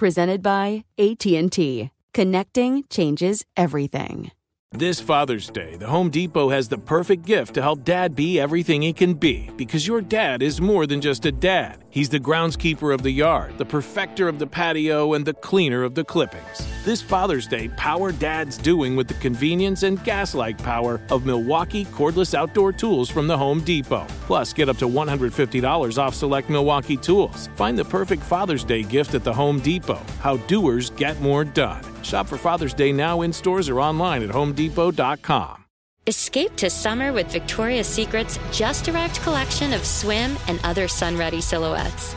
presented by AT&T. Connecting changes everything. This Father's Day, the Home Depot has the perfect gift to help dad be everything he can be because your dad is more than just a dad. He's the groundskeeper of the yard, the perfecter of the patio, and the cleaner of the clippings. This Father's Day, power dad's doing with the convenience and gas like power of Milwaukee cordless outdoor tools from the Home Depot. Plus, get up to $150 off select Milwaukee tools. Find the perfect Father's Day gift at the Home Depot. How doers get more done. Shop for Father's Day now in stores or online at homedepot.com. Escape to summer with Victoria's Secret's just arrived collection of swim and other sun ready silhouettes.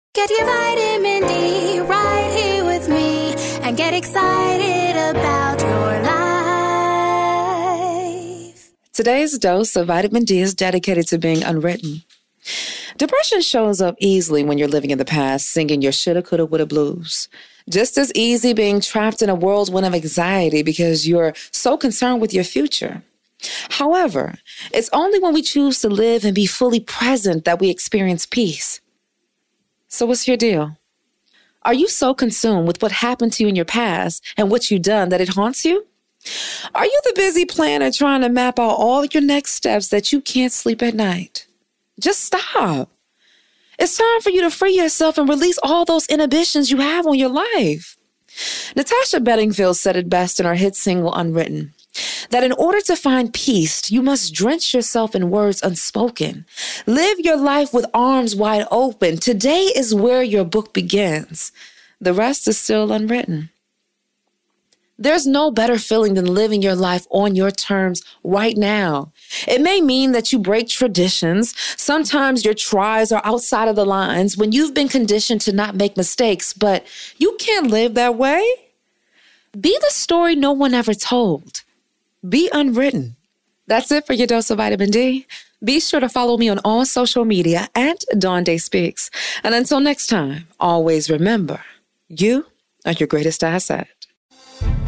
Get your vitamin D right here with me and get excited about your life. Today's dose of vitamin D is dedicated to being unwritten. Depression shows up easily when you're living in the past, singing your shoulda, coulda, woulda blues. Just as easy being trapped in a whirlwind of anxiety because you're so concerned with your future. However, it's only when we choose to live and be fully present that we experience peace. So, what's your deal? Are you so consumed with what happened to you in your past and what you've done that it haunts you? Are you the busy planner trying to map out all your next steps that you can't sleep at night? Just stop. It's time for you to free yourself and release all those inhibitions you have on your life. Natasha Bedingfield said it best in her hit single Unwritten that in order to find peace, you must drench yourself in words unspoken. Live your life with arms wide open. Today is where your book begins. The rest is still unwritten. There's no better feeling than living your life on your terms right now. It may mean that you break traditions. Sometimes your tries are outside of the lines when you've been conditioned to not make mistakes, but you can't live that way. Be the story no one ever told. Be unwritten. That's it for your dose of vitamin D. Be sure to follow me on all social media at Dawn Day Speaks. And until next time, always remember, you are your greatest asset.